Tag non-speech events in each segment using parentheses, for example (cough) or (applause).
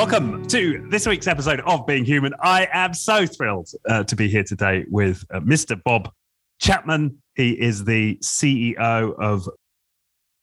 Welcome to this week's episode of Being Human. I am so thrilled uh, to be here today with uh, Mr. Bob Chapman. He is the CEO of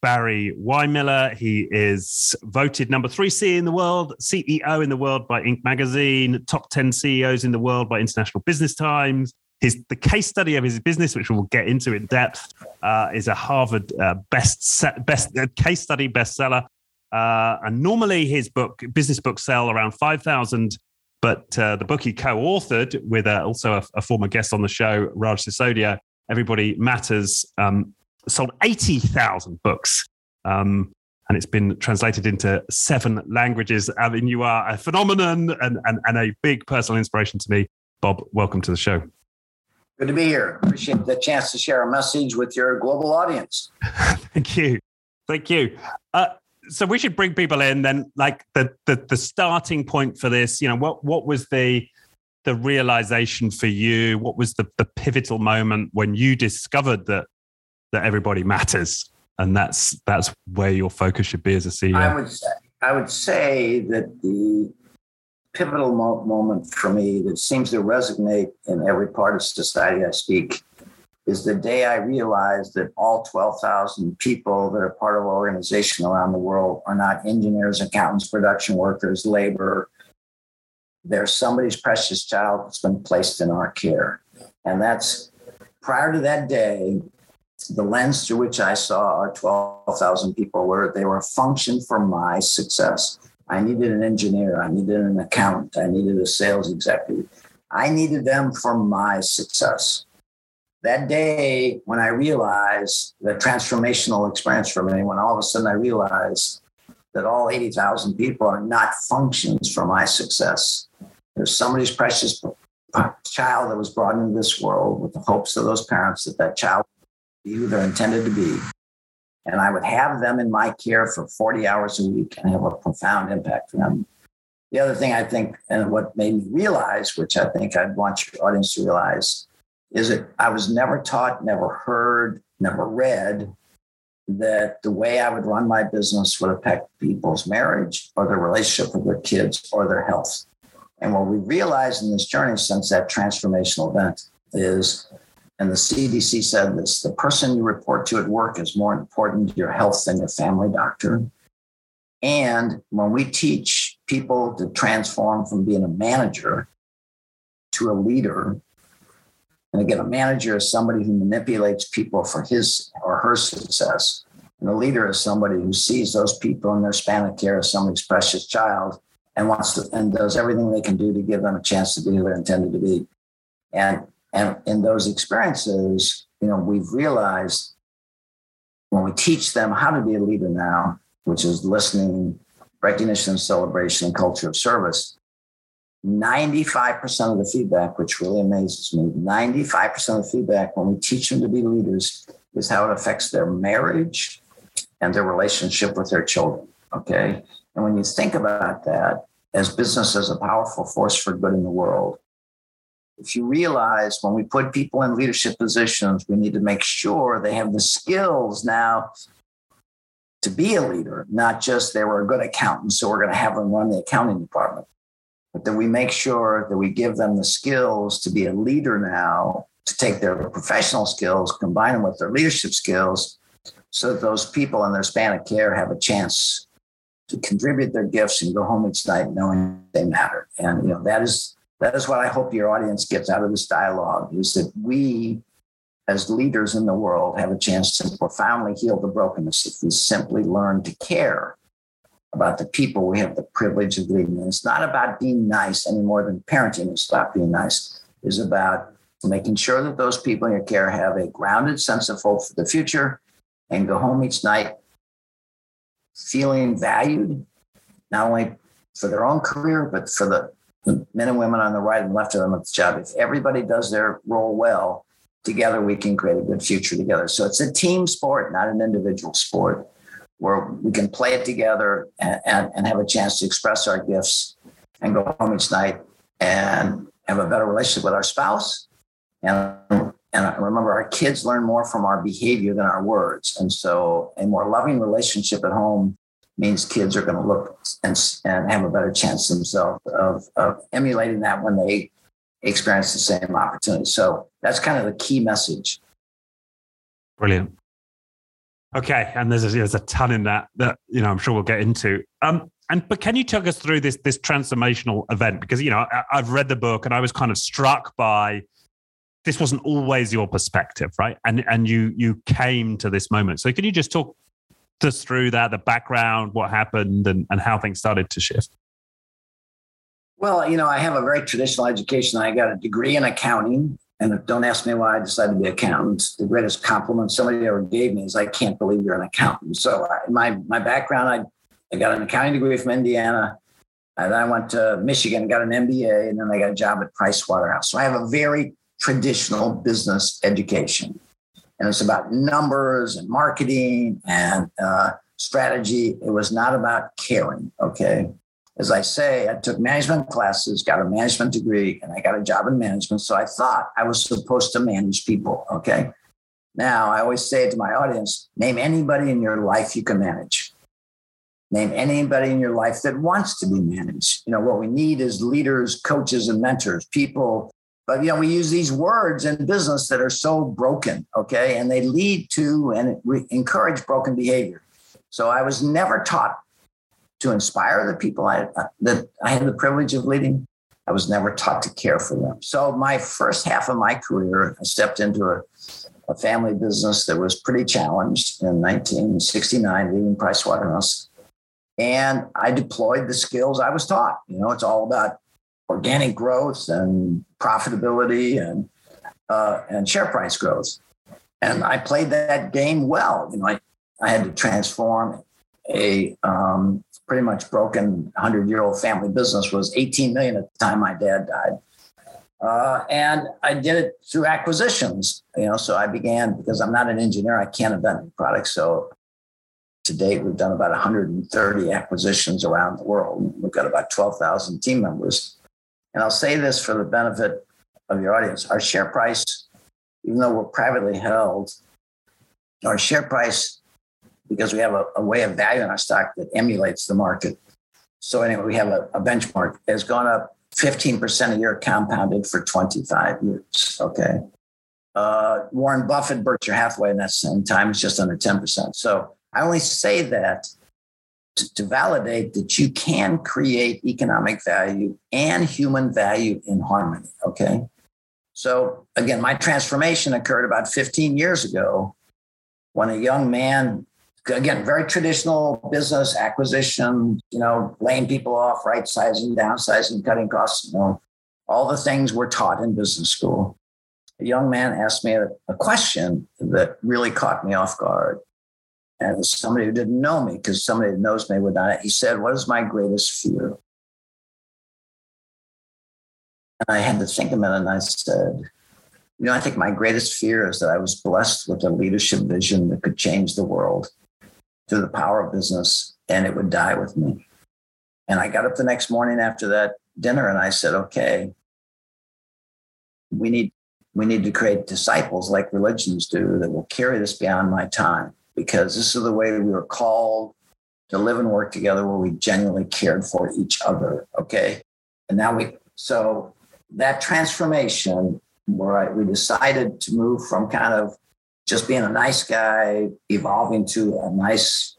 Barry Wehmiller. He is voted number three C in the world, CEO in the world by Inc. magazine, top 10 CEOs in the world by International Business Times. His the case study of his business, which we'll get into in depth, uh, is a Harvard uh, best best uh, case study bestseller. Uh, and normally his book, business books, sell around five thousand. But uh, the book he co-authored with uh, also a, a, former guest on the show, Raj Sisodia, Everybody Matters, um, sold eighty thousand books. Um, and it's been translated into seven languages. I mean, you are a phenomenon and, and, and a big personal inspiration to me. Bob, welcome to the show. Good to be here. Appreciate the chance to share a message with your global audience. (laughs) Thank you. Thank you. Uh, so we should bring people in then, like the, the the starting point for this. You know, what what was the the realization for you? What was the the pivotal moment when you discovered that that everybody matters, and that's that's where your focus should be as a CEO? I would say I would say that the pivotal mo- moment for me that seems to resonate in every part of society I speak is the day I realized that all 12,000 people that are part of our organization around the world are not engineers, accountants, production workers, labor. They're somebody's precious child that's been placed in our care. And that's prior to that day, the lens through which I saw our 12,000 people were they were a function for my success. I needed an engineer, I needed an accountant, I needed a sales executive. I needed them for my success that day when I realized the transformational experience for me, when all of a sudden I realized that all 80,000 people are not functions for my success. There's somebody's precious child that was brought into this world with the hopes of those parents that that child be who they're intended to be. And I would have them in my care for 40 hours a week and have a profound impact for them. The other thing I think, and what made me realize, which I think I'd want your audience to realize, is that I was never taught, never heard, never read that the way I would run my business would affect people's marriage or their relationship with their kids or their health. And what we realized in this journey since that transformational event is, and the CDC said this the person you report to at work is more important to your health than your family doctor. And when we teach people to transform from being a manager to a leader, and again, a manager is somebody who manipulates people for his or her success. And a leader is somebody who sees those people in their span of care as somebody's precious child and wants to and does everything they can do to give them a chance to be who they're intended to be. And and in those experiences, you know, we've realized when we teach them how to be a leader now, which is listening, recognition, celebration, and culture of service, 95% of the feedback, which really amazes me, 95% of the feedback when we teach them to be leaders is how it affects their marriage and their relationship with their children. Okay. And when you think about that, as business as a powerful force for good in the world, if you realize when we put people in leadership positions, we need to make sure they have the skills now to be a leader, not just they were a good accountant, so we're going to have them run the accounting department but that we make sure that we give them the skills to be a leader now, to take their professional skills, combine them with their leadership skills, so that those people in their span of care have a chance to contribute their gifts and go home each night knowing they matter. And you know that is that is what I hope your audience gets out of this dialogue is that we as leaders in the world have a chance to profoundly heal the brokenness if we simply learn to care about the people we have the privilege of leading. And it's not about being nice any more than parenting is about being nice. It's about making sure that those people in your care have a grounded sense of hope for the future and go home each night feeling valued, not only for their own career, but for the, the men and women on the right and left of them at the job. If everybody does their role well, together we can create a good future together. So it's a team sport, not an individual sport where we can play it together and, and, and have a chance to express our gifts and go home each night and have a better relationship with our spouse. And, and remember, our kids learn more from our behavior than our words. And so, a more loving relationship at home means kids are going to look and, and have a better chance themselves of, of emulating that when they experience the same opportunity. So that's kind of the key message. Brilliant. Okay, and there's a, there's a ton in that that you know I'm sure we'll get into. Um, and but can you talk us through this this transformational event because you know I, I've read the book and I was kind of struck by this wasn't always your perspective, right? And and you you came to this moment. So can you just talk us through that, the background, what happened, and and how things started to shift? Well, you know, I have a very traditional education. I got a degree in accounting and don't ask me why I decided to be an accountant. The greatest compliment somebody ever gave me is, "I can't believe you're an accountant." So I, my my background, I I got an accounting degree from Indiana, and I went to Michigan, got an MBA, and then I got a job at Price Waterhouse. So I have a very traditional business education, and it's about numbers and marketing and uh, strategy. It was not about caring. Okay, as I say, I took management classes, got a management degree, and I got a job in management. So I thought I was supposed to manage people. Okay. Now, I always say to my audience name anybody in your life you can manage. Name anybody in your life that wants to be managed. You know, what we need is leaders, coaches, and mentors, people. But, you know, we use these words in business that are so broken, okay? And they lead to and encourage broken behavior. So I was never taught to inspire the people I, uh, that I had the privilege of leading. I was never taught to care for them. So my first half of my career, I stepped into a, a family business that was pretty challenged in 1969, leading Price Waterhouse. And I deployed the skills I was taught. You know, it's all about organic growth and profitability and uh, and share price growth. And I played that game well. You know, I, I had to transform a um, pretty much broken 100 year old family business was 18 million at the time my dad died. Uh, and I did it through acquisitions, you know. So I began because I'm not an engineer, I can't invent products. So to date, we've done about 130 acquisitions around the world. We've got about 12,000 team members. And I'll say this for the benefit of your audience: our share price, even though we're privately held, our share price because we have a, a way of valuing our stock that emulates the market. So anyway, we have a, a benchmark. It's gone up 15% a year compounded for 25 years. Okay. Uh, Warren Buffett, Berkshire Hathaway in that same time is just under 10%. So I only say that to, to validate that you can create economic value and human value in harmony. Okay. So again, my transformation occurred about 15 years ago when a young man again, very traditional business acquisition, you know, laying people off, right sizing, downsizing, cutting costs, you know, all the things we're taught in business school. A young man asked me a, a question that really caught me off guard. And somebody who didn't know me, because somebody that knows me would not, he said, What is my greatest fear? And I had to think a minute and I said, You know, I think my greatest fear is that I was blessed with a leadership vision that could change the world through the power of business and it would die with me. And I got up the next morning after that dinner and I said, okay, we need we need to create disciples like religions do that will carry this beyond my time because this is the way we were called to live and work together where we genuinely cared for each other. Okay. And now we, so that transformation where I, we decided to move from kind of just being a nice guy, evolving to a nice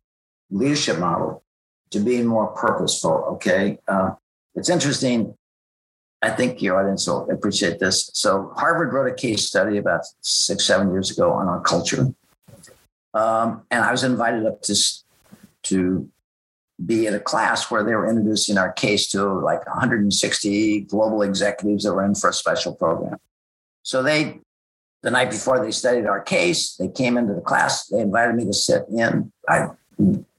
leadership model, to being more purposeful. Okay. Uh, it's interesting. I think your audience will appreciate this. So, Harvard wrote a case study about six, seven years ago on our culture. Um, and I was invited up to, to be at a class where they were introducing our case to like 160 global executives that were in for a special program. So they the night before they studied our case, they came into the class. They invited me to sit in, I,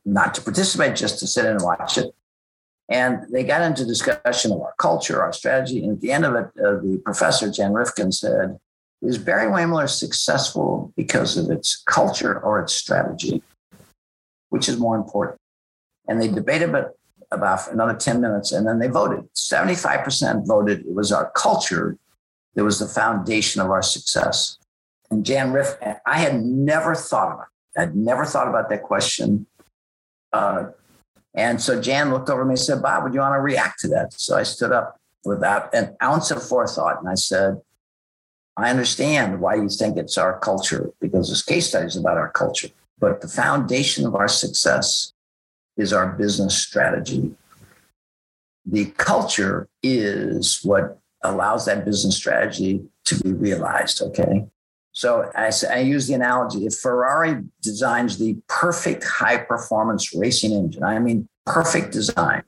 not to participate, just to sit in and watch it. And they got into discussion of our culture, our strategy. And at the end of it, uh, the professor, Jan Rivkin, said, Is Barry Wehmiller successful because of its culture or its strategy? Which is more important? And they debated about, about another 10 minutes and then they voted. 75% voted it was our culture that was the foundation of our success. And Jan Riff, I had never thought about it. I'd never thought about that question. Uh, And so Jan looked over me and said, Bob, would you want to react to that? So I stood up without an ounce of forethought and I said, I understand why you think it's our culture because this case study is about our culture. But the foundation of our success is our business strategy. The culture is what allows that business strategy to be realized. Okay. So I, I use the analogy if Ferrari designs the perfect high performance racing engine, I mean, perfect design,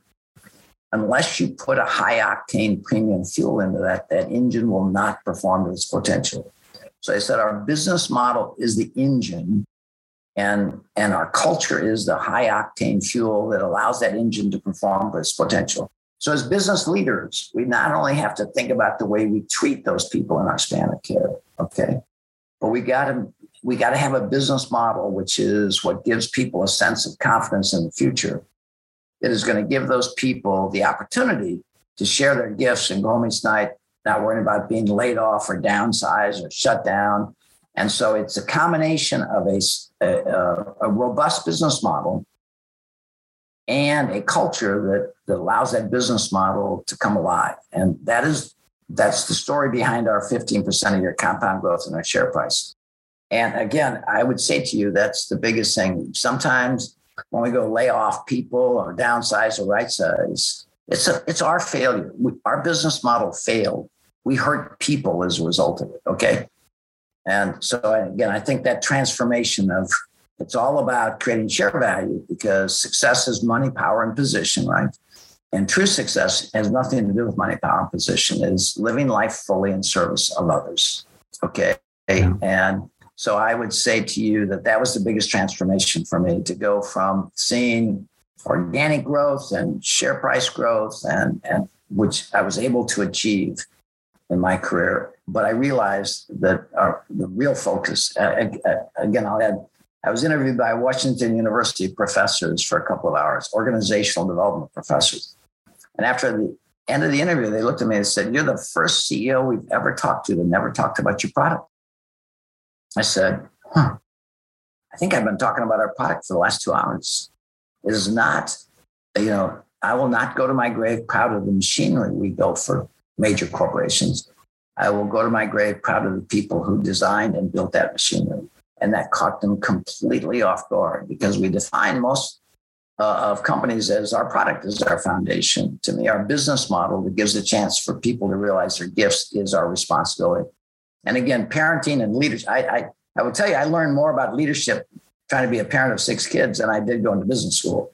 unless you put a high octane premium fuel into that, that engine will not perform to its potential. So I said our business model is the engine and, and our culture is the high octane fuel that allows that engine to perform to its potential. So as business leaders, we not only have to think about the way we treat those people in our span of care, okay, but we got to we got to have a business model which is what gives people a sense of confidence in the future it is going to give those people the opportunity to share their gifts and go home each night, not worrying about being laid off or downsized or shut down. And so it's a combination of a, a, a robust business model and a culture that, that allows that business model to come alive. And that is that's the story behind our 15% of your compound growth in our share price. And again, I would say to you, that's the biggest thing. Sometimes when we go lay off people or downsize or right size, it's a, it's our failure. We, our business model failed. We hurt people as a result of it. Okay. And so again, I think that transformation of it's all about creating share value because success is money, power, and position, right? And true success has nothing to do with money, power, and position. It is living life fully in service of others. Okay. Yeah. And so I would say to you that that was the biggest transformation for me to go from seeing organic growth and share price growth and, and which I was able to achieve in my career. But I realized that our, the real focus, uh, again, I'll add, I was interviewed by Washington University professors for a couple of hours, organizational development professors. And after the end of the interview, they looked at me and said, You're the first CEO we've ever talked to that never talked about your product. I said, huh, I think I've been talking about our product for the last two hours. It is not, you know, I will not go to my grave proud of the machinery we built for major corporations. I will go to my grave proud of the people who designed and built that machinery. And that caught them completely off guard because we define most uh, of companies as our product is our foundation. To me, our business model that gives a chance for people to realize their gifts is our responsibility. And again, parenting and leadership. I, I, I will tell you, I learned more about leadership trying to be a parent of six kids than I did going to business school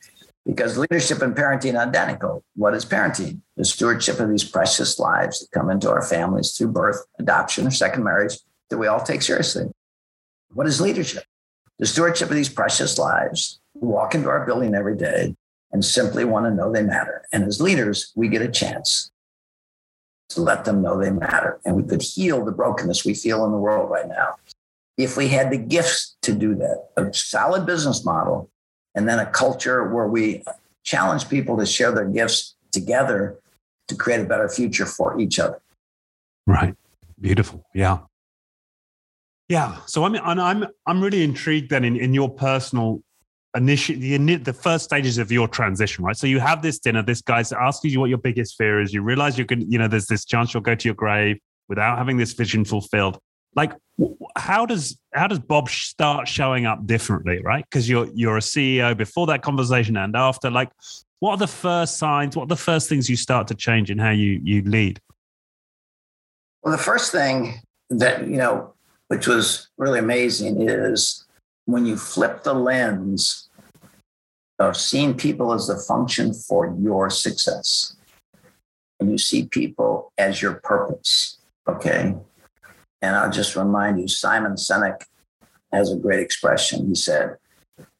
because leadership and parenting are identical. What is parenting? The stewardship of these precious lives that come into our families through birth, adoption, or second marriage that we all take seriously. What is leadership? The stewardship of these precious lives who walk into our building every day and simply want to know they matter. And as leaders, we get a chance to let them know they matter. And we could heal the brokenness we feel in the world right now if we had the gifts to do that a solid business model and then a culture where we challenge people to share their gifts together to create a better future for each other. Right. Beautiful. Yeah. Yeah. So I'm I'm I'm really intrigued then in, in your personal initial the, the first stages of your transition, right? So you have this dinner, this guy's asking you what your biggest fear is. You realize you can, you know, there's this chance you'll go to your grave without having this vision fulfilled. Like, how does how does Bob start showing up differently, right? Because you're you're a CEO before that conversation and after. Like, what are the first signs? What are the first things you start to change in how you you lead? Well, the first thing that you know, which was really amazing, is when you flip the lens of seeing people as the function for your success and you see people as your purpose. Okay. And I'll just remind you Simon Sinek has a great expression. He said,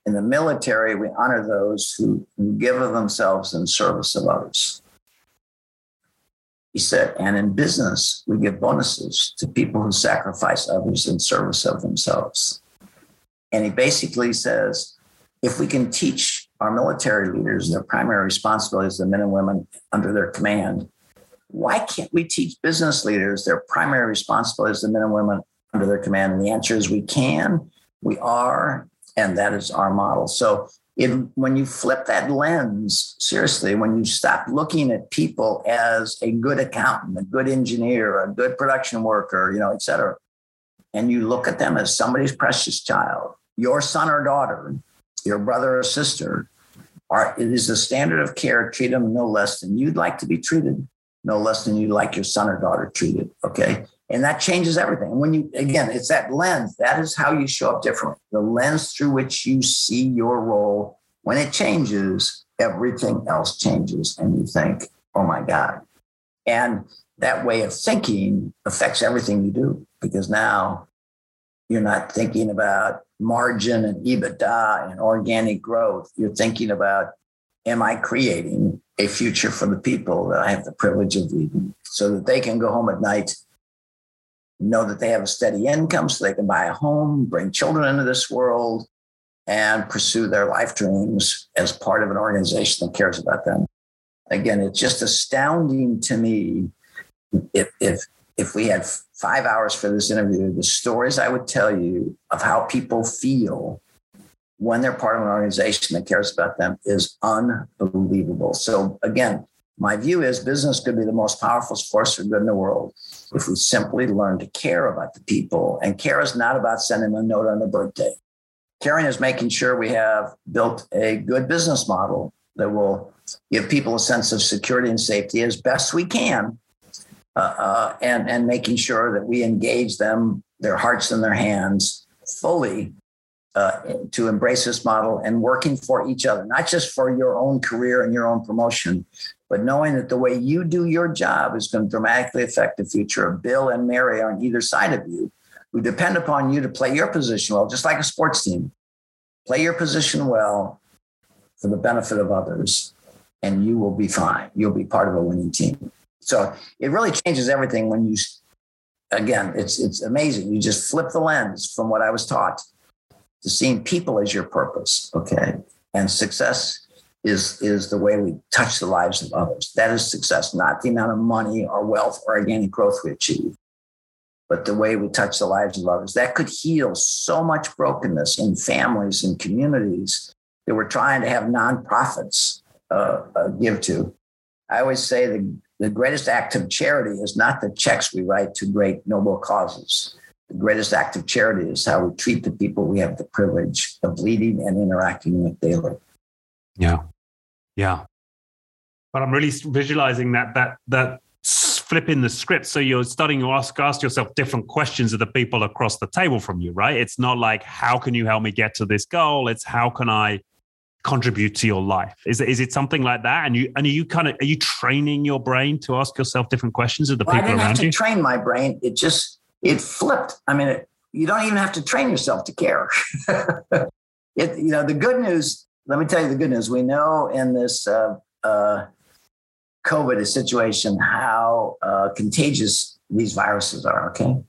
In the military, we honor those who, give of themselves in service of others. He said, and in business, we give bonuses to people who sacrifice others in service of themselves. And he basically says, if we can teach our military leaders their primary responsibilities, the men and women under their command, why can't we teach business leaders their primary responsibilities, the men and women under their command? And the answer is we can, we are, and that is our model. So it, when you flip that lens, seriously, when you stop looking at people as a good accountant, a good engineer, a good production worker, you know, et cetera, and you look at them as somebody's precious child, your son or daughter, your brother or sister, are, it is the standard of care, treat them no less than you'd like to be treated, no less than you'd like your son or daughter treated. Okay. And that changes everything. When you, again, it's that lens, that is how you show up differently. The lens through which you see your role, when it changes, everything else changes. And you think, oh my God. And that way of thinking affects everything you do because now you're not thinking about margin and EBITDA and organic growth. You're thinking about, am I creating a future for the people that I have the privilege of leading so that they can go home at night know that they have a steady income so they can buy a home, bring children into this world, and pursue their life dreams as part of an organization that cares about them. Again, it's just astounding to me if if if we had five hours for this interview, the stories I would tell you of how people feel when they're part of an organization that cares about them is unbelievable. So again, my view is business could be the most powerful force for good in the world if we simply learn to care about the people. And care is not about sending them a note on their birthday. Caring is making sure we have built a good business model that will give people a sense of security and safety as best we can, uh, uh, and and making sure that we engage them, their hearts and their hands, fully uh, to embrace this model and working for each other, not just for your own career and your own promotion, but knowing that the way you do your job is going to dramatically affect the future of Bill and Mary on either side of you, who depend upon you to play your position well, just like a sports team. Play your position well for the benefit of others, and you will be fine. You'll be part of a winning team. So it really changes everything when you, again, it's it's amazing. You just flip the lens from what I was taught to seeing people as your purpose. Okay, and success is is the way we touch the lives of others. That is success, not the amount of money or wealth or organic growth we achieve, but the way we touch the lives of others. That could heal so much brokenness in families and communities that we're trying to have nonprofits uh, uh, give to. I always say the, the greatest act of charity is not the checks we write to great noble causes. The greatest act of charity is how we treat the people we have the privilege of leading and interacting with daily. Yeah. Yeah. But I'm really visualizing that that that flipping the script. So you're starting to ask ask yourself different questions of the people across the table from you, right? It's not like how can you help me get to this goal? It's how can I contribute to your life? Is it is it something like that? And you and are you kind of are you training your brain to ask yourself different questions of the well, people I didn't around have to you? train my brain. It just it flipped. I mean, it, you don't even have to train yourself to care. (laughs) it, you know, the good news let me tell you the good news. We know in this uh, uh, COVID situation how uh, contagious these viruses are. Okay.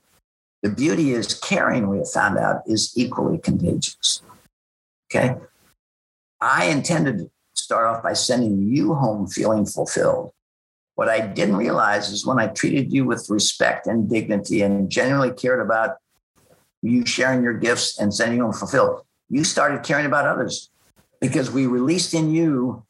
The beauty is caring, we have found out, is equally contagious. Okay. I intended to start off by sending you home feeling fulfilled. What I didn't realize is when I treated you with respect and dignity and genuinely cared about you sharing your gifts and sending them fulfilled, you started caring about others because we released in you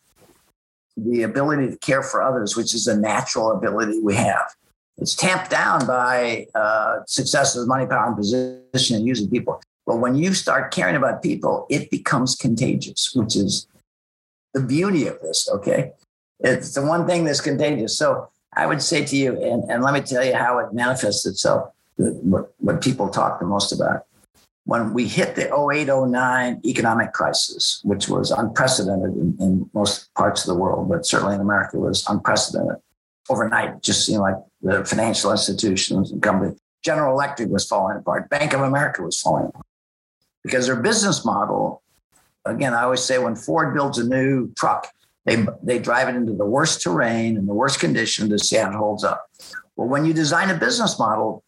the ability to care for others, which is a natural ability we have. It's tamped down by uh, successes, money, power, and position, and using people. But when you start caring about people, it becomes contagious, which is the beauty of this. Okay. It's the one thing that's contagious. So I would say to you, and, and let me tell you how it manifests itself, what, what people talk the most about when we hit the 08 09 economic crisis, which was unprecedented in, in, most parts of the world, but certainly in America was unprecedented overnight, just seemed like the financial institutions and companies. General Electric was falling apart. Bank of America was falling apart because their business model, again, I always say when Ford builds a new truck, they, they drive it into the worst terrain and the worst condition to see how it holds up. Well, when you design a business model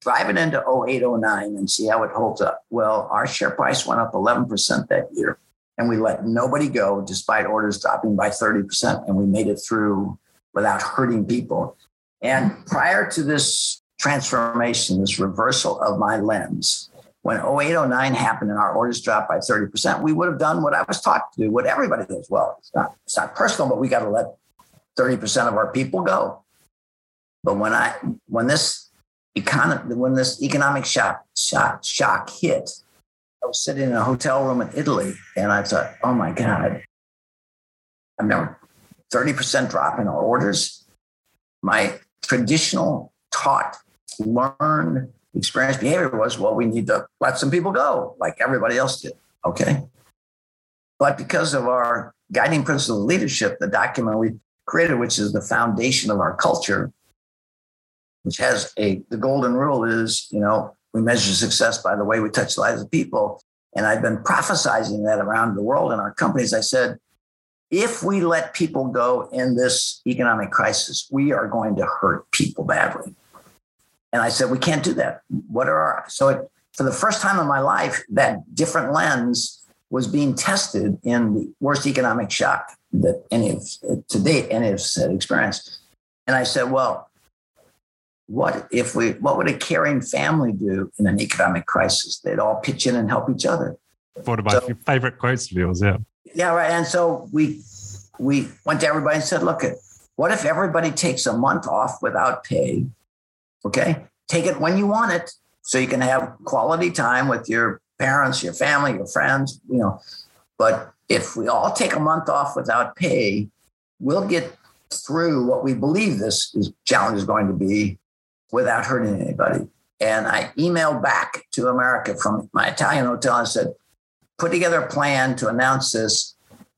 drive it into 08, 09 and see how it holds up. Well, our share price went up 11% that year. And we let nobody go despite orders dropping by 30%. And we made it through without hurting people. And prior to this transformation, this reversal of my lens, when 0809 happened and our orders dropped by 30%, we would have done what I was taught to do, what everybody does. Well, it's not, it's not personal, but we got to let 30% of our people go. But when I when this economic when this economic shock shock shock hit, I was sitting in a hotel room in Italy and I thought, oh my God, I've never 30% drop in our orders. My traditional taught, learned, experienced behavior was, well, we need to let some people go, like everybody else did. Okay. But because of our guiding principle of leadership, the document we created, which is the foundation of our culture, which has a the golden rule is, you know, we measure success by the way we touch the lives of people. And I've been prophesizing that around the world in our companies. I said, if we let people go in this economic crisis, we are going to hurt people badly. And I said, we can't do that. What are our, so it, for the first time in my life, that different lens was being tested in the worst economic shock that any of, to date, any of us had experienced. And I said, well, what if we, what would a caring family do in an economic crisis? They'd all pitch in and help each other. One of my so, favorite quotes of yours, yeah. Yeah, right. And so we we went to everybody and said, look, what if everybody takes a month off without pay? Okay. Take it when you want it so you can have quality time with your parents, your family, your friends, you know. But if we all take a month off without pay, we'll get through what we believe this is, challenge is going to be without hurting anybody. And I emailed back to America from my Italian hotel and said, put together a plan to announce this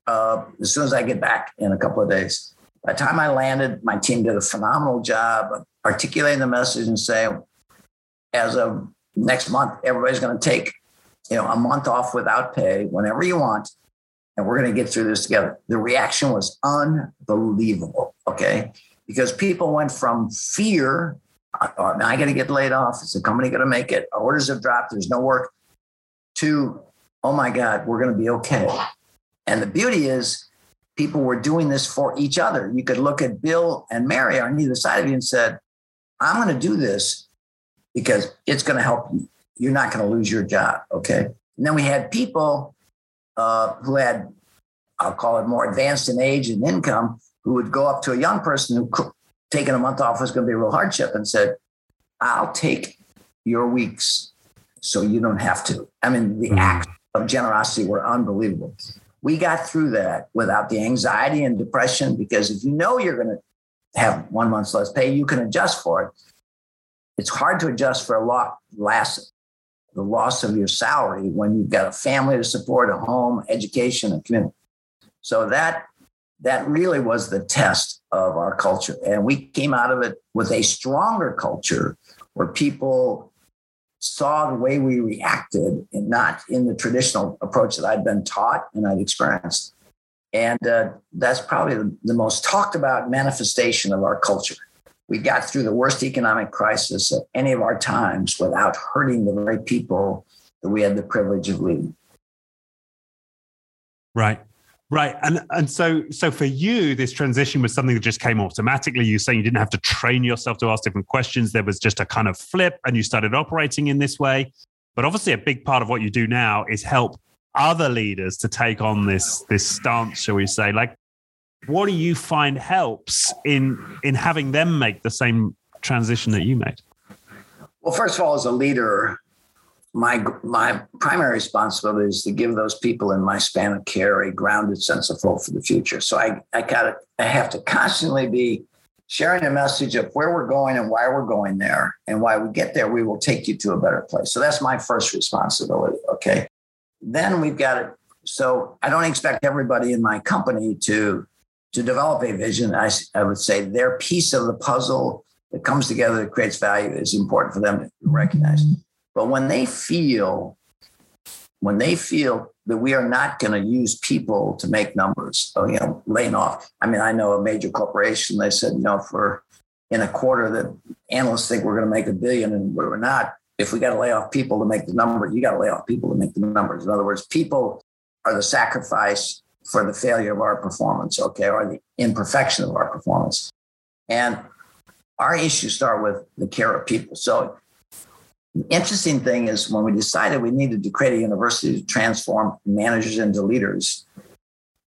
uh, as soon as I get back in a couple of days. By the time I landed, my team did a phenomenal job articulating the message and saying, as of next month, everybody's going to take, you know, a month off without pay whenever you want, and we're going to get through this together. The reaction was unbelievable. Okay, because people went from fear, oh, I got to get laid off. Is the company going to make it? Our orders have dropped. There's no work. To oh my God, we're going to be okay. And the beauty is, people were doing this for each other. You could look at Bill and Mary on either side of you and said, I'm going to do this because it's going to help you. You're not going to lose your job. Okay. And then we had people uh, who had, I'll call it more advanced in age and income, who would go up to a young person who taking a month off was going to be a real hardship and said, I'll take your weeks so you don't have to. I mean, the mm-hmm. acts of generosity were unbelievable we got through that without the anxiety and depression because if you know you're going to have one month's less pay, you can adjust for it. It's hard to adjust for a lot less the loss of your salary when you've got a family to support, a home, education, a community. So that that really was the test of our culture. And we came out of it with a stronger culture where people saw the way we reacted and not in the traditional approach that I'd been taught and I'd experienced. And uh, that's probably the, the, most talked about manifestation of our culture. We got through the worst economic crisis of any of our times without hurting the very people that we had the privilege of leading. Right. Right. And and so so for you, this transition was something that just came automatically. You saying you didn't have to train yourself to ask different questions. There was just a kind of flip and you started operating in this way. But obviously a big part of what you do now is help other leaders to take on this this stance, shall we say. Like what do you find helps in in having them make the same transition that you made? Well, first of all, as a leader, my my primary responsibility is to give those people in my span of care a grounded sense of hope for the future. So I I got I have to constantly be sharing a message of where we're going and why we're going there and why we get there we will take you to a better place. So that's my first responsibility, okay? Then we've got it so I don't expect everybody in my company to to develop a vision. I, I would say their piece of the puzzle that comes together that creates value is important for them to recognize. But when they feel, when they feel that we are not going to use people to make numbers, so, you know, laying off. I mean, I know a major corporation, they said, you know, for in a quarter that analysts think we're going to make a billion and we're not. If we got to lay off people to make the number, you got to lay off people to make the numbers. In other words, people are the sacrifice for the failure of our performance, okay, or the imperfection of our performance. And our issues start with the care of people. So The interesting thing is when we decided we needed to create a university to transform managers into leaders,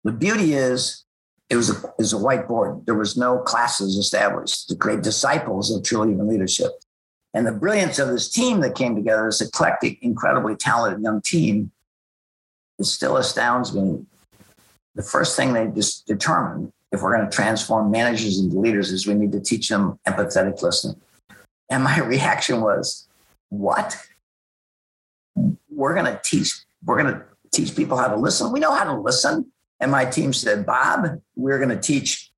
the beauty is it was a, it was a whiteboard. There was no classes established to create disciples of truly human leadership. And the brilliance of this team that came together, this eclectic, incredibly talented young team, it still astounds me. The first thing they just determined if we're going to transform managers into leaders is we need to teach them empathetic listening. And my (laughs) reaction was, what? We're going to teach, we're going to teach people how to listen. We know how to listen. And my team said, Bob, we're going to teach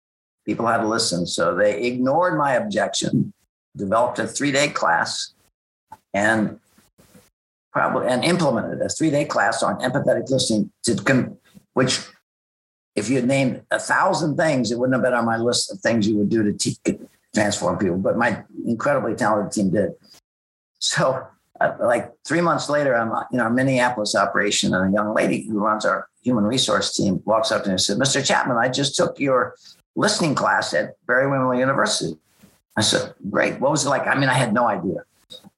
people how to listen. So they ignored my objection, developed a three day class, and probably and implemented a three day class on empathetic listening, to, which if you had named a thousand things, it wouldn't have been on my list of things you would do to teach, transform people. But my incredibly talented team did. So, uh, like three months later, I'm in our Minneapolis operation, and a young lady who runs our human resource team walks up to me and said, "Mr. Chapman, I just took your listening class at Barry Wehmiller University." I said, "Great. What was it like?" I mean, I had no idea.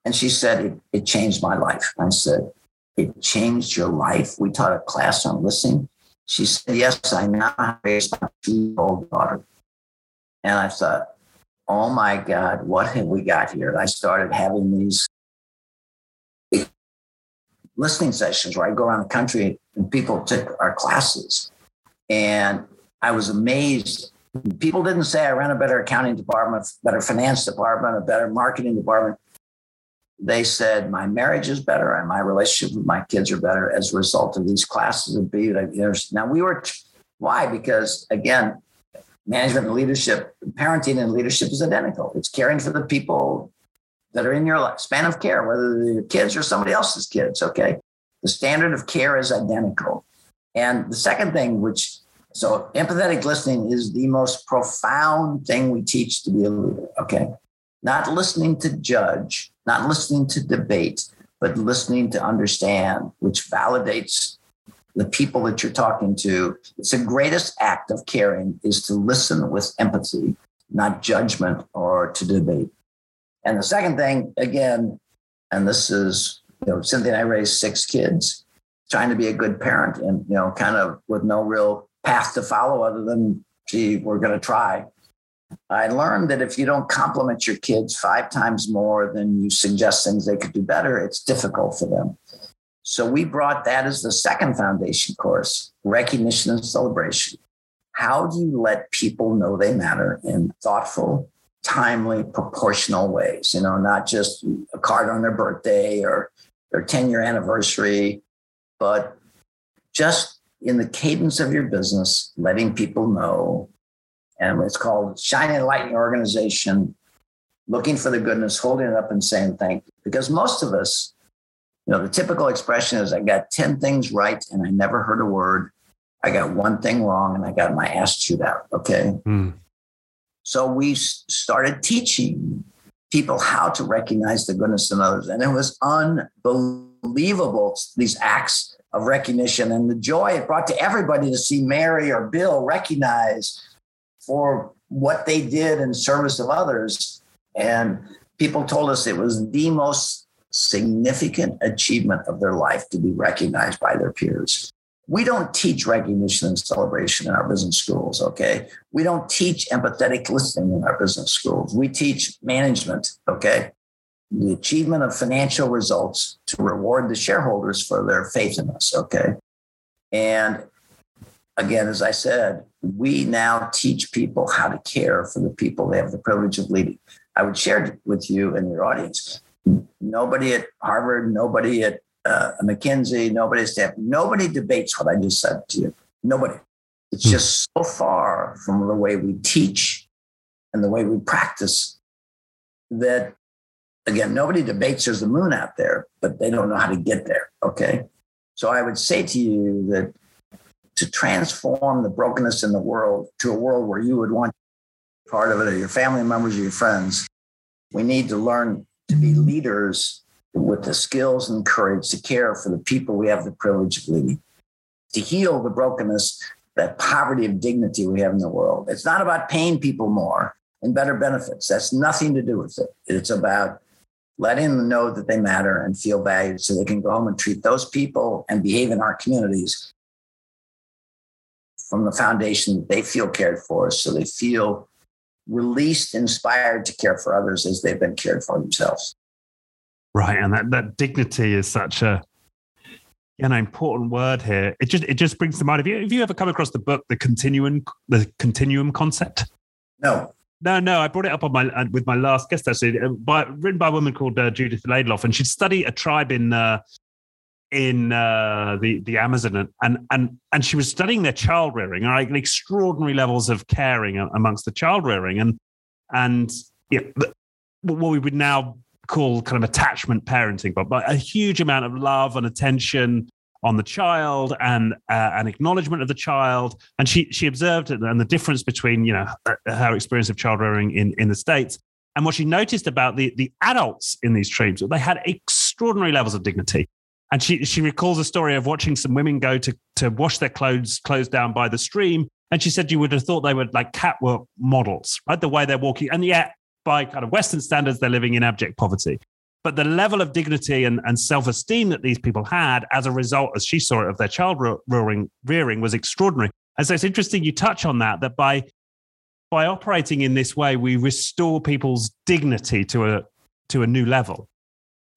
And she said, "It, it changed my life." I said, "It changed your life?" We taught a class on listening. She said, "Yes, I now raise my two-year-old daughter." And I thought, "Oh my God, what have we got here?" I started having these listening sessions where I go around the country and people took our classes. And I was amazed. People didn't say I ran a better accounting department, better finance department, a better marketing department. They said my marriage is better and my relationship with my kids are better as a result of these classes of be now we were why because again management and leadership parenting and leadership is identical it's caring for the people that are in your span of care, whether they're your kids or somebody else's kids. Okay. The standard of care is identical. And the second thing, which so empathetic listening is the most profound thing we teach to be a leader. Okay. Not listening to judge, not listening to debate, but listening to understand, which validates the people that you're talking to. It's the greatest act of caring is to listen with empathy, not judgment or to debate. And the second thing, again, and this is, you know, Cynthia and I raised six kids, trying to be a good parent and, you know, kind of with no real path to follow other than, gee, we're going to try. I learned that if you don't compliment your kids five times more than you suggest things they could do better, it's difficult for them. So we brought that as the second foundation course recognition and celebration. How do you let people know they matter in thoughtful, timely, proportional ways, you know, not just a card on their birthday or their 10 year anniversary, but just in the cadence of your business, letting people know. And it's called shining light in your organization, looking for the goodness, holding it up and saying thank you. Because most of us, you know, the typical expression is I got 10 things right and I never heard a word. I got one thing wrong and I got my ass chewed out. Okay. Mm. So we started teaching people how to recognize the goodness in others. And it was unbelievable, these acts of recognition and the joy it brought to everybody to see Mary or Bill recognized for what they did in service of others. And people told us it was the most significant achievement of their life to be recognized by their peers. We don't teach recognition and celebration in our business schools, okay? We don't teach empathetic listening in our business schools. We teach management, okay? The achievement of financial results to reward the shareholders for their faith in us, okay? And again, as I said, we now teach people how to care for the people they have the privilege of leading. I would share with you and your audience. Nobody at Harvard, nobody at uh, McKinsey, nobody staff, nobody debates what I just said to you. Nobody. It's hmm. just so far from the way we teach and the way we practice that, again, nobody debates there's a moon out there, but they don't know how to get there. Okay. So I would say to you that to transform the brokenness in the world to a world where you would want part of it or your family members or your friends, we need to learn to be leaders with the skills and courage to care for the people we have the privilege of leading, to heal the brokenness, that poverty of dignity we have in the world. It's not about paying people more and better benefits. That's nothing to do with it. It's about letting them know that they matter and feel valued so they can go home and treat those people and behave in our communities from the foundation that they feel cared for so they feel released inspired to care for others as they've been cared for themselves right and that, that dignity is such a an important word here it just it just brings to mind have you have you ever come across the book the continuum the continuum concept no no, no, I brought it up on my uh, with my last guest actually, uh, by, written by a woman called uh, Judith Laidlaw, and she'd study a tribe in uh, in uh, the the Amazon, and and and and she was studying their child rearing, right? Extraordinary levels of caring amongst the child rearing, and and yeah, what we would now call kind of attachment parenting, but but a huge amount of love and attention on the child and uh, an acknowledgement of the child. And she she observed it and the difference between you know her experience of child rearing in in the states and what she noticed about the the adults in these tribes. They had extraordinary levels of dignity. And she she recalls a story of watching some women go to to wash their clothes clothes down by the stream. And she said you would have thought they were like catwalk models, right? The way they're walking. And yet, by kind of Western standards, they're living in abject poverty. But the level of dignity and, and self esteem that these people had as a result, as she saw it, of their child rearing, rearing was extraordinary. And so it's interesting you touch on that, that by by operating in this way, we restore people's dignity to a to a new level.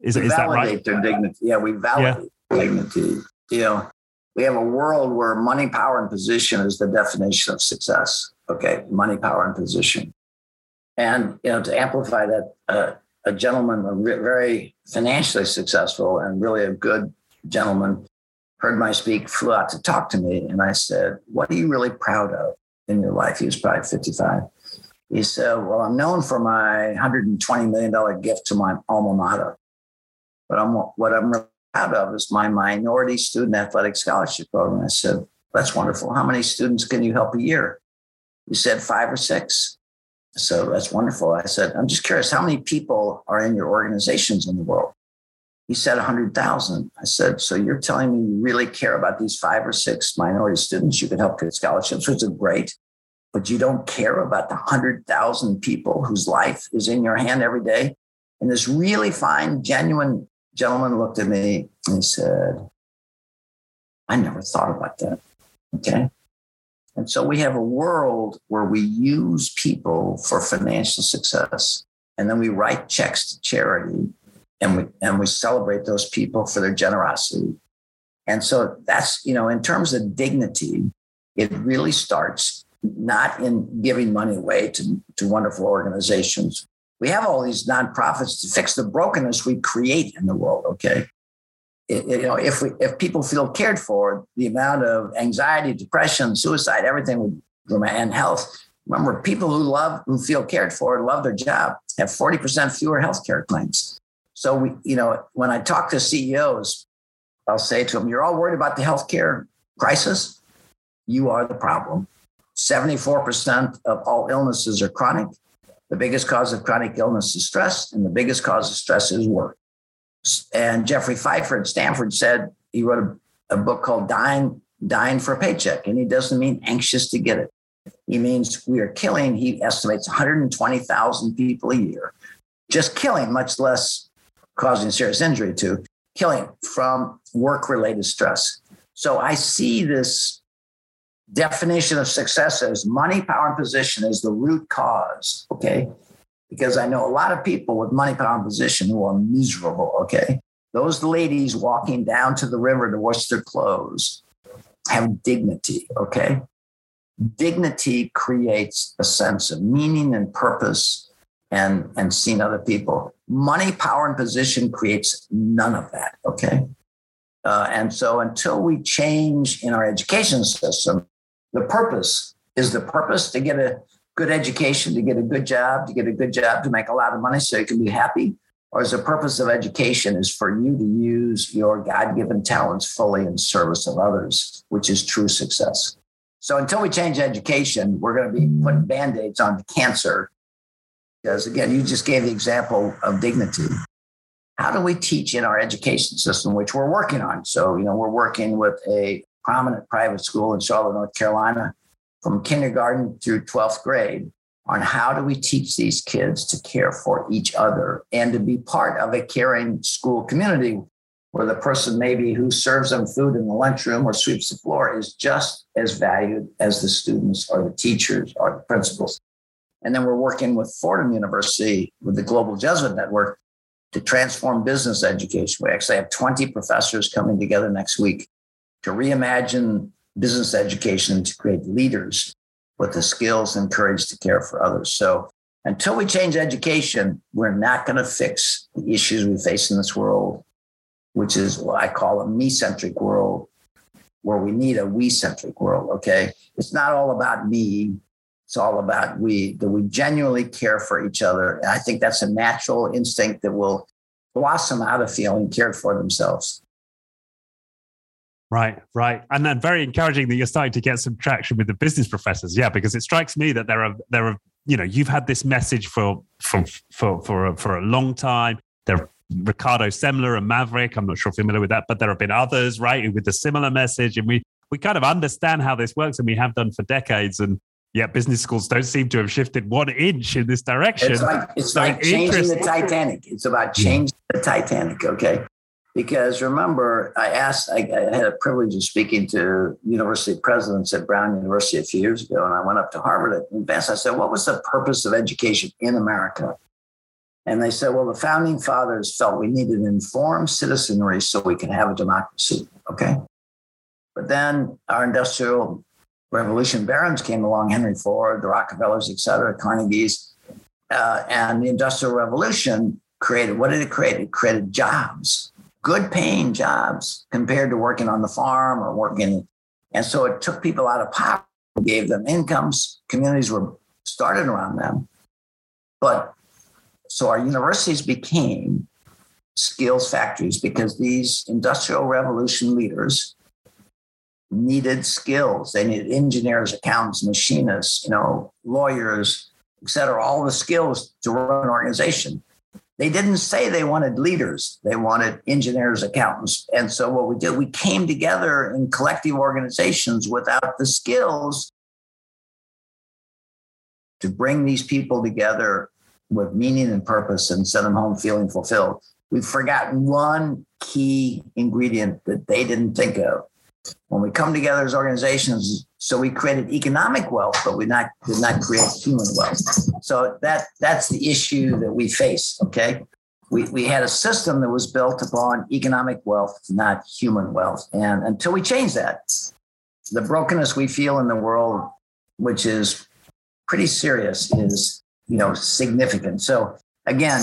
Is, we is that right? their dignity. Yeah, we validate yeah. dignity. You know, we have a world where money, power, and position is the definition of success. Okay, money, power, and position. And you know, to amplify that, uh, a gentleman, a very financially successful and really a good gentleman, heard my speak, flew out to talk to me. And I said, What are you really proud of in your life? He was probably 55. He said, Well, I'm known for my $120 million gift to my alma mater. But I'm, what I'm really proud of is my minority student athletic scholarship program. I said, That's wonderful. How many students can you help a year? He said, Five or six. So that's wonderful. I said, I'm just curious, how many people are in your organizations in the world? He said 100,000. I said, So you're telling me you really care about these five or six minority students you can help get scholarships, which is great, but you don't care about the 100,000 people whose life is in your hand every day? And this really fine, genuine gentleman looked at me and he said, I never thought about that. Okay. And so we have a world where we use people for financial success. And then we write checks to charity and we and we celebrate those people for their generosity. And so that's, you know, in terms of dignity, it really starts not in giving money away to, to wonderful organizations. We have all these nonprofits to fix the brokenness we create in the world, okay? You know, if we if people feel cared for, the amount of anxiety, depression, suicide, everything would and health. Remember, people who love, who feel cared for, love their job, have 40% fewer healthcare claims. So we, you know, when I talk to CEOs, I'll say to them, "You're all worried about the healthcare crisis. You are the problem. 74% of all illnesses are chronic. The biggest cause of chronic illness is stress, and the biggest cause of stress is work. And Jeffrey Pfeffer at Stanford said he wrote a, a book called Dying, Dying for a Paycheck. And he doesn't mean anxious to get it. He means we are killing, he estimates 120,000 people a year, just killing, much less causing serious injury to, killing from work related stress. So I see this definition of success as money, power, and position as the root cause. Okay because I know a lot of people with money, power, and position who are miserable. Okay. Those ladies walking down to the river to wash their clothes have dignity. Okay. Dignity creates a sense of meaning and purpose and, and seeing other people. Money, power, and position creates none of that. Okay. Uh, and so until we change in our education system, the purpose is the purpose to get a good education to get a good job, to get a good job to make a lot of money so you can be happy? Or is the purpose of education is for you to use your God-given talents fully in service of others, which is true success. So until we change education, we're going to be putting band-aids on cancer. Because again, you just gave the example of dignity. How do we teach in our education system, which we're working on? So, you know, we're working with a prominent private school in Charlotte, North Carolina, from kindergarten through 12th grade. on how do we teach these kids to care for each other and to be part of a caring school community where the person maybe who serves them food in the lunchroom or sweeps the floor is just as valued as the students or the teachers or the principals. And then we're working with Fordham University with the Global Jesuit Network to transform business education. We actually have 20 professors coming together next week to reimagine business education to create leaders with the skills and courage to care for others. So until we change education, we're not going to fix the issues we face in this world, which is what I call a me centric world, where we need a we centric world. Okay. It's not all about me. It's all about we, that we genuinely care for each other. And I think that's a natural instinct that will blossom out of feeling cared for themselves. Right, right, and then very encouraging that you're starting to get some traction with the business professors. Yeah, because it strikes me that there are there are you know you've had this message for for for for a, for a long time. There are Ricardo Semler and Maverick. I'm not sure if you're familiar with that, but there have been others, right, with a similar message, and we we kind of understand how this works, and we have done for decades. And yet, business schools don't seem to have shifted one inch in this direction. It's like it's so like changing the Titanic. It's about changing the Titanic. Okay, because remember, I asked, I, I, had a privilege of speaking to university presidents at Brown University a few years ago, and I went up to Harvard in advance. I said, What was the purpose of education in America? And they said, Well, the founding fathers felt we needed informed citizenry so we could have a democracy. Okay. But then our industrial revolution barons came along Henry Ford, the Rockefellers, et cetera, Carnegie's. Uh, and the industrial revolution created what did it create? It created jobs good paying jobs compared to working on the farm or working. And so it took people out of poverty, gave them incomes. Communities were started around them. But so our universities became skills factories because these industrial revolution leaders needed skills. They needed engineers, accountants, machinists, you know, lawyers, et cetera, all the skills to run an organization. They didn't say they wanted leaders, they wanted engineers, accountants. And so what we did, we came together in collective organizations without the skills to bring these people together with meaning and purpose and send them home feeling fulfilled. We've forgotten one key ingredient that they didn't think of. When we come together as organizations, so we created economic wealth, but we not did not create human wealth. So that that's the issue that we face. Okay. We, we had a system that was built upon economic wealth, not human wealth. And until we change that, the brokenness we feel in the world, which is pretty serious, is you know significant. So again,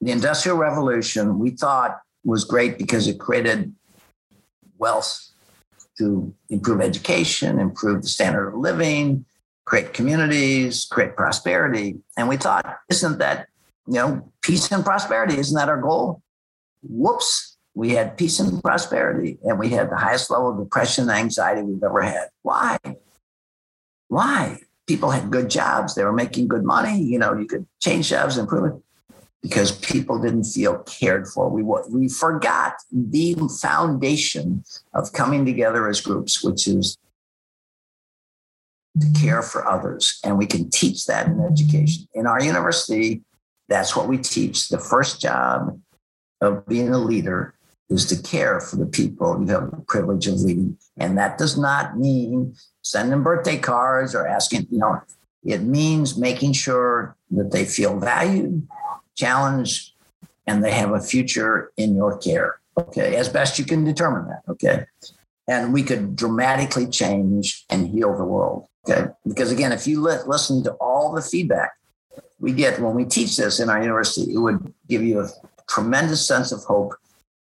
the Industrial Revolution we thought was great because it created wealth to improve education, improve the standard of living, create communities, create prosperity. And we thought, isn't that, you know, peace and prosperity? Isn't that our goal? Whoops. We had peace and prosperity, and we had the highest level of depression and anxiety we've ever had. Why? Why? People had good jobs. They were making good money. You know, you could change jobs, improve it because people didn't feel cared for. We, we forgot the foundation of coming together as groups, which is to mm-hmm. care for others. And we can teach that in education. In our university, that's what we teach. The first job of being a leader is to care for the people you have the privilege of leading. And that does not mean sending birthday cards or asking, you know, it means making sure that they feel valued, challenge and they have a future in your care. Okay, as best you can determine that. Okay. And we could dramatically change and heal the world. Okay. Because again, if you li- listen to all the feedback we get when we teach this in our university, it would give you a tremendous sense of hope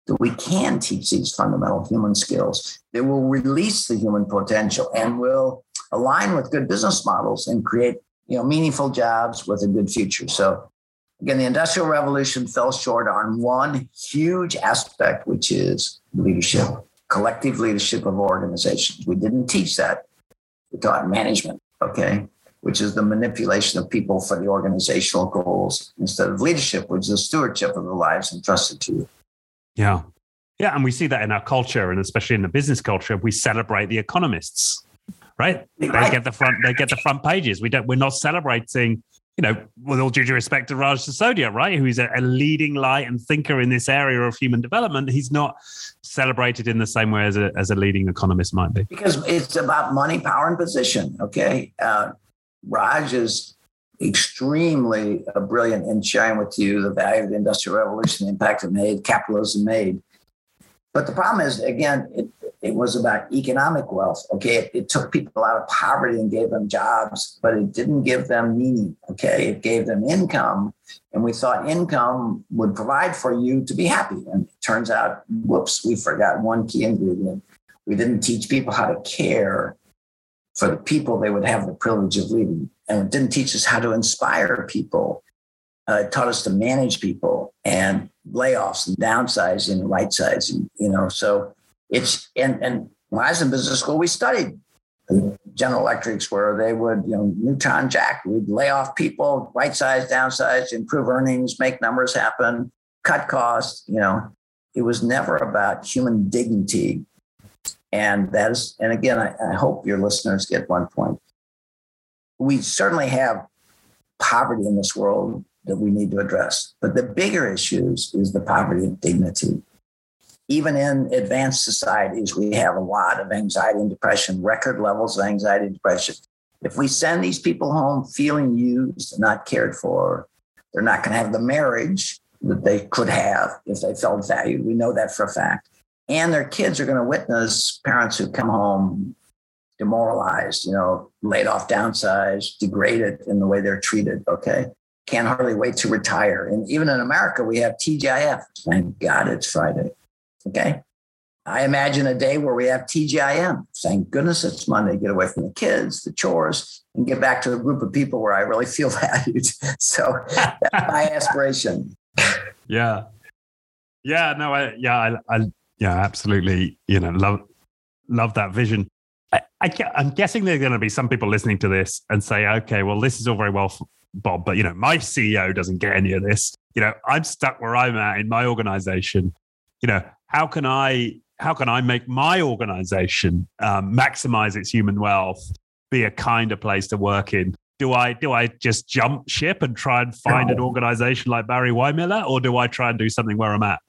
that we can teach these fundamental human skills that will release the human potential and will align with good business models and create you know meaningful jobs with a good future. So Again, the Industrial Revolution fell short on one huge aspect, which is leadership, collective leadership of organizations. We didn't teach that. We taught management, okay, which is the manipulation of people for the organizational goals instead of leadership, which is the stewardship of the lives entrusted to you. Yeah. Yeah. And we see that in our culture, and especially in the business culture, we celebrate the economists right? They get the front. They get the front pages. We don't. We're not celebrating. You know, with all due respect to Raj Sisodia, right, who is a, a leading light and thinker in this area of human development, he's not celebrated in the same way as a, as a leading economist might be. Because it's about money, power, and position. Okay, uh, Raj is extremely uh, brilliant in sharing with you the value of the industrial revolution, the impact it made, capitalism made. But the problem is, again, it, it was about economic wealth. Okay. It, it, took people out of poverty and gave them jobs, but it didn't give them meaning. Okay. It gave them income. And we thought income would provide for you to be happy. And it turns out, whoops, we forgot one key ingredient. We didn't teach people how to care for the people they would have the privilege of leading. And it didn't teach us how to inspire people. Uh, it taught us to manage people and layoffs and downsizing and right sizing, you know. So it's and and when I was in business school, we studied General Electrics where they would, you know, Neutron Jack, we'd lay off people, right size, downsize, improve earnings, make numbers happen, cut costs, you know. It was never about human dignity. And that is, and again, I, I hope your listeners get one point. We certainly have poverty in this world that we need to address. But the bigger issues is the poverty of dignity even in advanced societies, we have a lot of anxiety and depression, record levels of anxiety and depression. If we send these people home feeling used and not cared for, they're not going to have the marriage that they could have if they felt valued. We know that for a fact. And their kids are going to witness parents who come home demoralized, you know, laid off, downsized, degraded in the way they're treated. Okay. Can't hardly wait to retire. And even in America, we have TGIF. Thank God it's Friday. Okay. I imagine a day where we have TGIM. Thank goodness it's Monday. Get away from the kids, the chores, and get back to a group of people where I really feel (laughs) valued. So that's my (laughs) aspiration. Yeah. Yeah. No. I. Yeah. I. I yeah. Absolutely. You know. Love. Love that vision. I, I, I'm guessing there are going to be some people listening to this and say, "Okay, well, this is all very well, Bob, but you know, my CEO doesn't get any of this. You know, I'm stuck where I'm at in my organization. You know, how can I how can I make my organization um, maximize its human wealth, be a kinder place to work in? Do I do I just jump ship and try and find an organization like Barry Wehmiller, or do I try and do something where I'm at?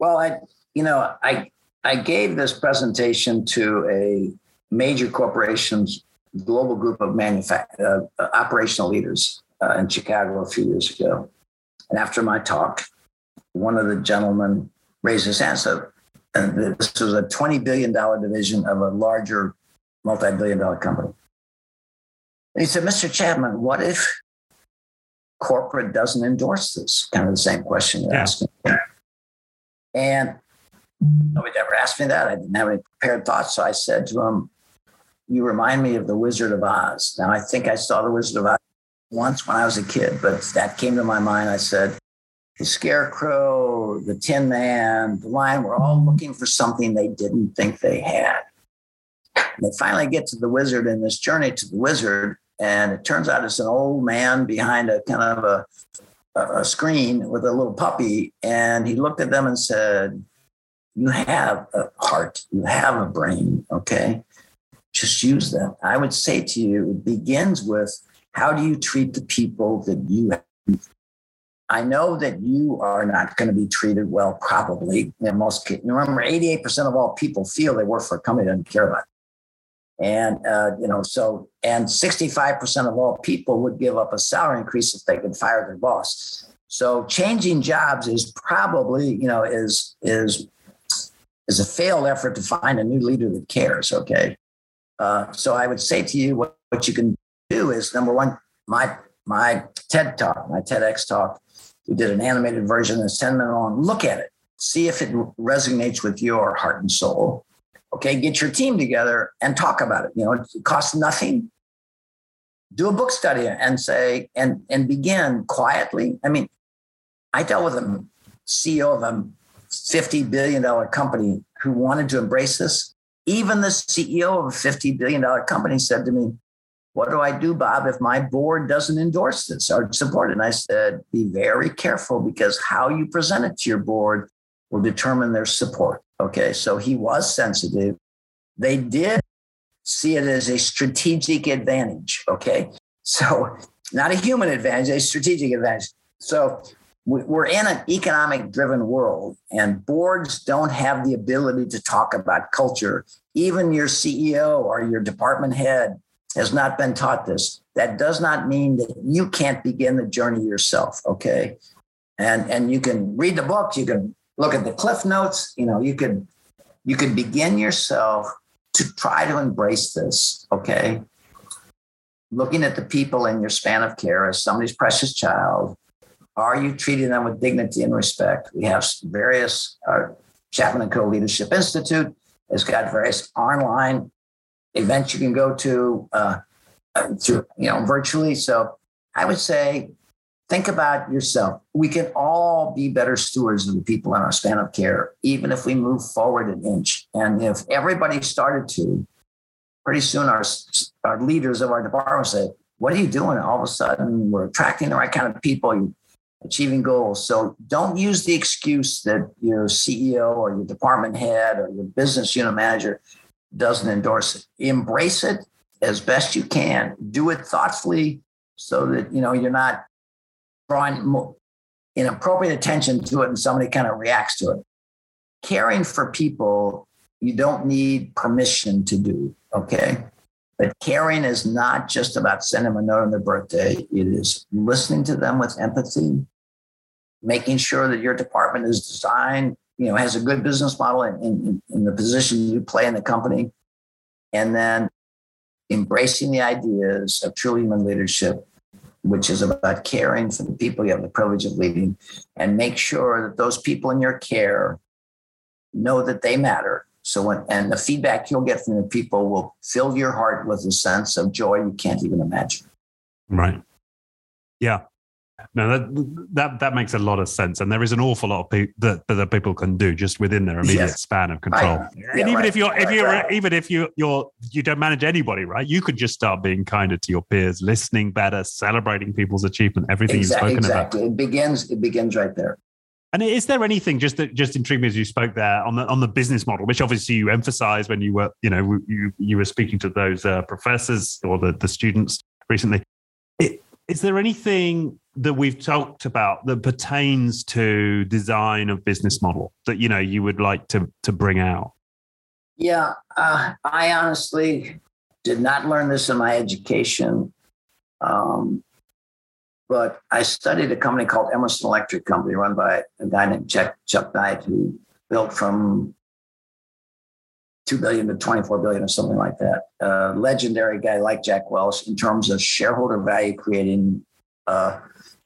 Well, I you know I I gave this presentation to a major corporation's global group of manufact- uh, operational leaders uh, in Chicago a few years ago, and after my talk, one of the gentlemen raise his hand. So and this was a $20 billion division of a larger multi-billion dollar company. And he said, Mr. Chapman, what if corporate doesn't endorse this? Kind of the same question you're yeah. asking. And nobody ever asked me that. I didn't have any prepared thoughts. So I said to him, You remind me of the Wizard of Oz. Now, I think I saw the Wizard of Oz once when I was a kid, but that came to my mind. I said, the scarecrow, the tin man, the lion were all mm-hmm. looking for something they didn't think they had. And they finally get to the wizard in this journey to the wizard, and it turns out it's an old man behind a kind of a, a screen with a little puppy. And he looked at them and said, You have a heart, you have a brain, okay? Just use them. I would say to you, it begins with how do you treat the people that you I know that you are not going to be treated well, probably in most cases. Remember, 88% of all people feel they work for a company that doesn't care about. And, uh, you know, so, and 65% of all people would give up a salary increase if they could fire their boss. So changing jobs is probably, you know, is, is, is a failed effort to find a new leader that cares. Okay. Uh, so I would say to you, what, what you can do is number one, my, my TED talk, my TEDx talk we did an animated version that's 10 minutes long. Look at it, see if it resonates with your heart and soul. Okay, get your team together and talk about it. You know, it costs nothing. Do a book study and say, and, and begin quietly. I mean, I dealt with a CEO of a $50 billion company who wanted to embrace this. Even the CEO of a $50 billion company said to me, what do I do, Bob, if my board doesn't endorse this or support it? And I said, be very careful because how you present it to your board will determine their support. Okay. So he was sensitive. They did see it as a strategic advantage. Okay. So, not a human advantage, a strategic advantage. So, we're in an economic driven world, and boards don't have the ability to talk about culture. Even your CEO or your department head has not been taught this. That does not mean that you can't begin the journey yourself. Okay. And, and you can read the book, you can look at the cliff notes, you know, you could you could begin yourself to try to embrace this. Okay. Looking at the people in your span of care as somebody's precious child, are you treating them with dignity and respect? We have various, uh, Chapman and Co. Leadership Institute has got various online events you can go to uh, you know, virtually. So I would say, think about yourself. We can all be better stewards of the people in our span of care, even if we move forward an inch. And if everybody started to, pretty soon our, our leaders of our department say, what are you doing? All of a sudden, we're attracting the right kind of people achieving goals. So don't use the excuse that your CEO or your department head or your business unit manager doesn't endorse it. Embrace it as best you can. Do it thoughtfully so that you know you're not drawing inappropriate attention to it and somebody kind of reacts to it. Caring for people, you don't need permission to do. Okay. But caring is not just about sending them a note on their birthday. It is listening to them with empathy, making sure that your department is designed, you know, has a good business model in, in, in the position you play in the company. And then embracing the ideas of true human leadership, which is about caring for the people you have the privilege of leading, and make sure that those people in your care know that they matter. So when and the feedback you'll get from the people will fill your heart with a sense of joy you can't even imagine. Right. Yeah. No, that that that makes a lot of sense, and there is an awful lot of pe- that, that people can do just within their immediate yes. span of control. Right. Yeah, and even right. if you're if you're right. even if you you're you don't manage anybody, right? You could just start being kinder to your peers, listening better, celebrating people's achievement, everything exactly, you've spoken exactly. about. It begins it begins right there. And is there anything just that just intrigued me as you spoke there on the on the business model, which obviously you emphasized when you were you know you you were speaking to those uh, professors or the the students recently. It, is there anything that we've talked about that pertains to design of business model that you know you would like to to bring out? Yeah, uh, I honestly did not learn this in my education, um, but I studied a company called Emerson Electric Company, run by a guy named Chuck, Chuck Knight, who built from 2 billion to 24 billion or something like that. A legendary guy like Jack Welch in terms of shareholder value creating uh,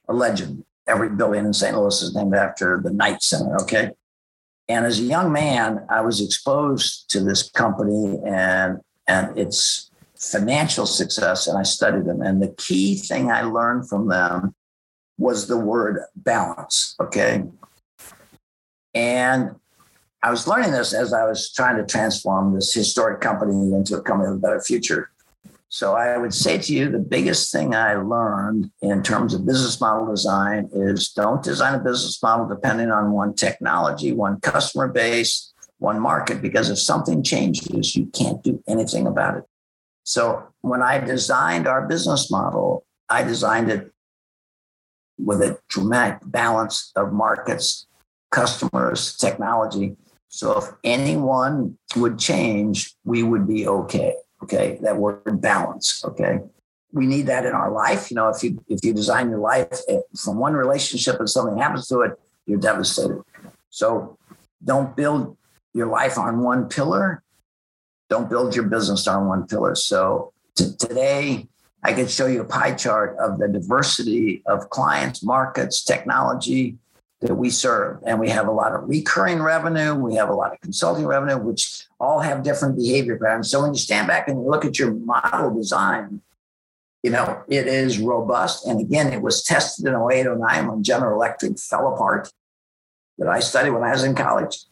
a legend. Every building in St. Louis is named after the Knight Center. Okay. And as a young man, I was exposed to this company and and its financial success, and I studied them. And the key thing I learned from them was the word balance. Okay. And I was learning this as I was trying to transform this historic company into a company with a better future. So I would say to you, the biggest thing I learned in terms of business model design is don't design a business model depending on one technology, one customer base, one market, because if something changes, you can't do anything about it. So when I designed our business model, I designed it with a dramatic balance of markets, customers, technology, so if anyone would change, we would be okay. Okay. That word balance. Okay. We need that in our life. You know, if you if you design your life eh, from one relationship and something happens to it, you're devastated. So don't build your life on one pillar. Don't build your business on one pillar. So t- today, I could show you a pie chart of the diversity of clients, markets, technology, that we serve. And we have a lot of recurring revenue, we have a lot of consulting revenue, which all have different behavior patterns. So when you stand back and look at your model design, you know, it is robust. And again, it was tested in 08, 09 when General Electric fell apart that I studied when I was in college.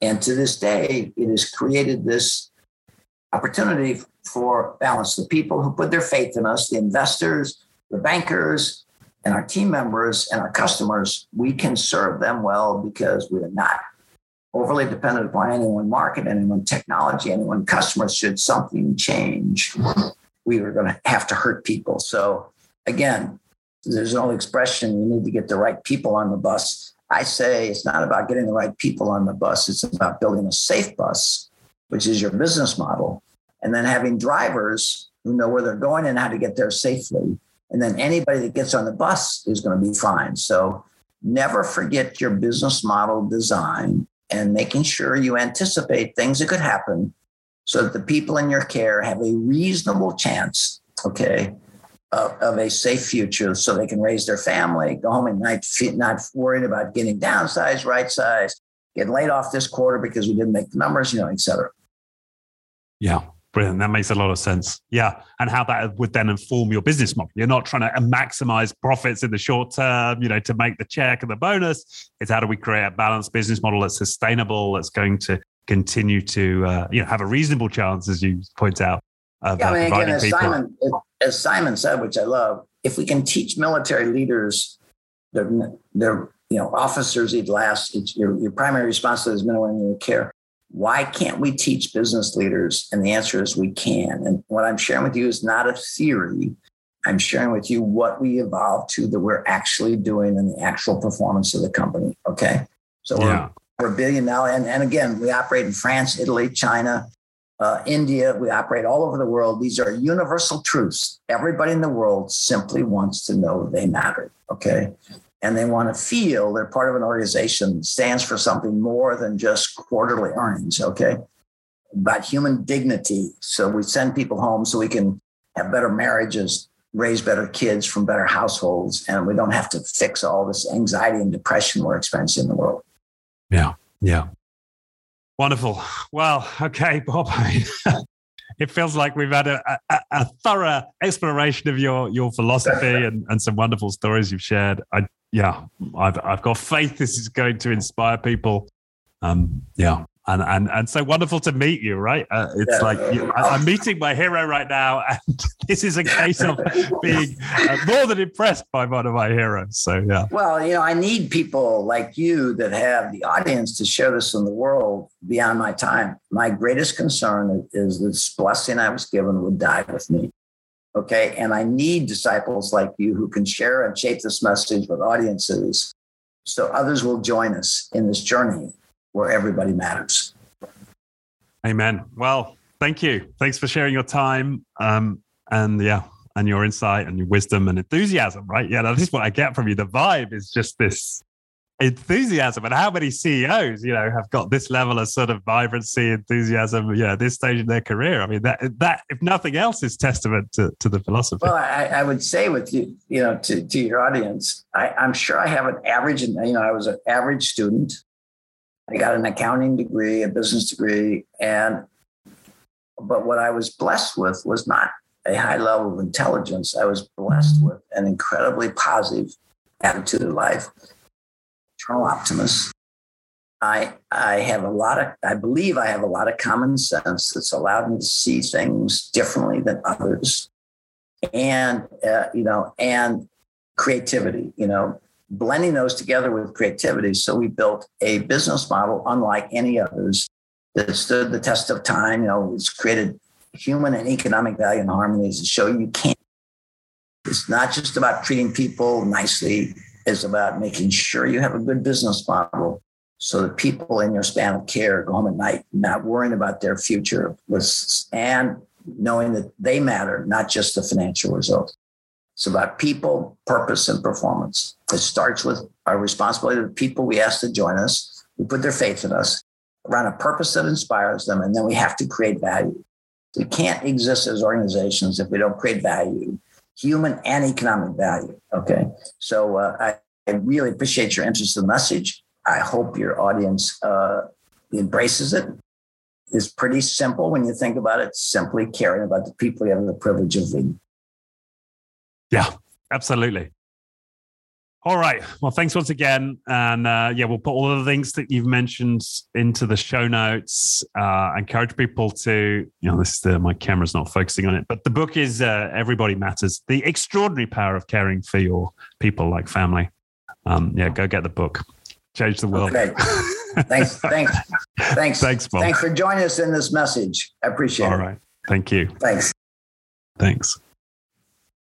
And to this day, it has created this opportunity for balance. The people who put their faith in us, the investors, the bankers, and our team members and our customers, we can serve them well because we're not overly dependent upon any one market, any one technology, any one customer. Should something change, we were going to have to hurt people. So again, there's an old expression: you need to get the right people on the bus. I say it's not about getting the right people on the bus; it's about building a safe bus, which is your business model, and then having drivers who know where they're going and how to get there safely. And then anybody that gets on the bus is going to be fine. So never forget your business model design and making sure you anticipate things that could happen so that the people in your care have a reasonable chance, okay, of, of a safe future so they can raise their family, go home at night, not worried about getting downsized, right sized, get laid off this quarter because we didn't make the numbers, you know, et cetera. Yeah. Brilliant. That makes a lot of sense. Yeah. And how that would then inform your business model. You're not trying to maximize profits in the short term, you know, to make the check and the bonus. It's how do we create a balanced business model that's sustainable, that's going to continue to, uh, you know, have a reasonable chance, as you point out. Of, yeah, I mean, again, as people. Simon, as Simon said, which I love, if we can teach military leaders, their, their you know, officers eat last, it's your, your primary responsibility is men and women in your care why can't we teach business leaders? And the answer is we can. And what I'm sharing with you is not a theory. I'm sharing with you what we evolved to that we're actually doing in the actual performance of the company. Okay. So yeah. we're, we're a billion now. And, and again, we operate in France, Italy, China, uh, India. We operate all over the world. These are universal truths. Everybody in the world simply wants to know they matter. Okay and they want to feel they're part of an organization that stands for something more than just quarterly earnings, okay? About human dignity. So we send people home so we can have better marriages, raise better kids from better households, and we don't have to fix all this anxiety and depression we're experiencing in the world. Yeah, yeah. Wonderful. Well, okay, Bob. (laughs) it feels like we've had a, a, a, thorough exploration of your your philosophy (laughs) and, and some wonderful stories you've shared. I yeah, I've I've got faith this is going to inspire people. Um, yeah, and and and so wonderful to meet you. Right? Uh, it's yeah. like you, I, am meeting my hero right now, (laughs) and this is a case of (laughs) being uh, more than impressed by one of my heroes. So yeah. Well, you know, I need people like you that have the audience to share this in the world beyond my time. My greatest concern is this blessing I was given would die with me. Okay. And I need disciples like you who can share and shape this message with audiences so others will join us in this journey where everybody matters. Amen. Well, thank you. Thanks for sharing your time. Um, and yeah, and your insight and your wisdom and enthusiasm, right? Yeah, this is what I get from you. The vibe is just this enthusiasm and how many CEOs, you know, have got this level of sort of vibrancy, enthusiasm, yeah, this stage in their career. I mean, that that if nothing else is testament to, to the philosophy. Well, I, I would say with you, you know, to, to your audience, I, I'm sure I have an average, you know, I was an average student. I got an accounting degree, a business degree, and but what I was blessed with was not a high level of intelligence. I was blessed with an incredibly positive attitude of life eternal optimist. I I have a lot of I believe I have a lot of common sense that's allowed me to see things differently than others, and uh, you know, and creativity. You know, blending those together with creativity. So we built a business model unlike any others that stood the test of time. You know, it's created human and economic value and harmony to show you can't. It's not just about treating people nicely It's about making sure you have a good business model so that people in your span of care go home at night not worrying about their future and knowing that they matter, not just the financial result. It's about people, purpose, and performance. It starts with our responsibility to the people we ask to join us, who put their faith in us, around a purpose that inspires them, and then we have to create value. We can't exist as organizations if we don't create value human and economic value. Okay. So uh, I, I, really appreciate your interest in the message. I hope your audience uh, embraces it. It's pretty simple when you think about it, simply caring about the people you have the privilege of leading. Yeah, absolutely. All right. Well, thanks once again. And uh, yeah, we'll put all of the links that you've mentioned into the show notes. Uh, encourage people to, you know, this the, my camera's not focusing on it, but the book is uh, Everybody Matters The Extraordinary Power of Caring for Your People Like Family. Um, yeah, go get the book. Change the world. Okay. (laughs) thanks, thanks, thanks, Thanks, Bob. thanks for joining us in this message. I appreciate All it. right. Thank you. Thanks. Thanks.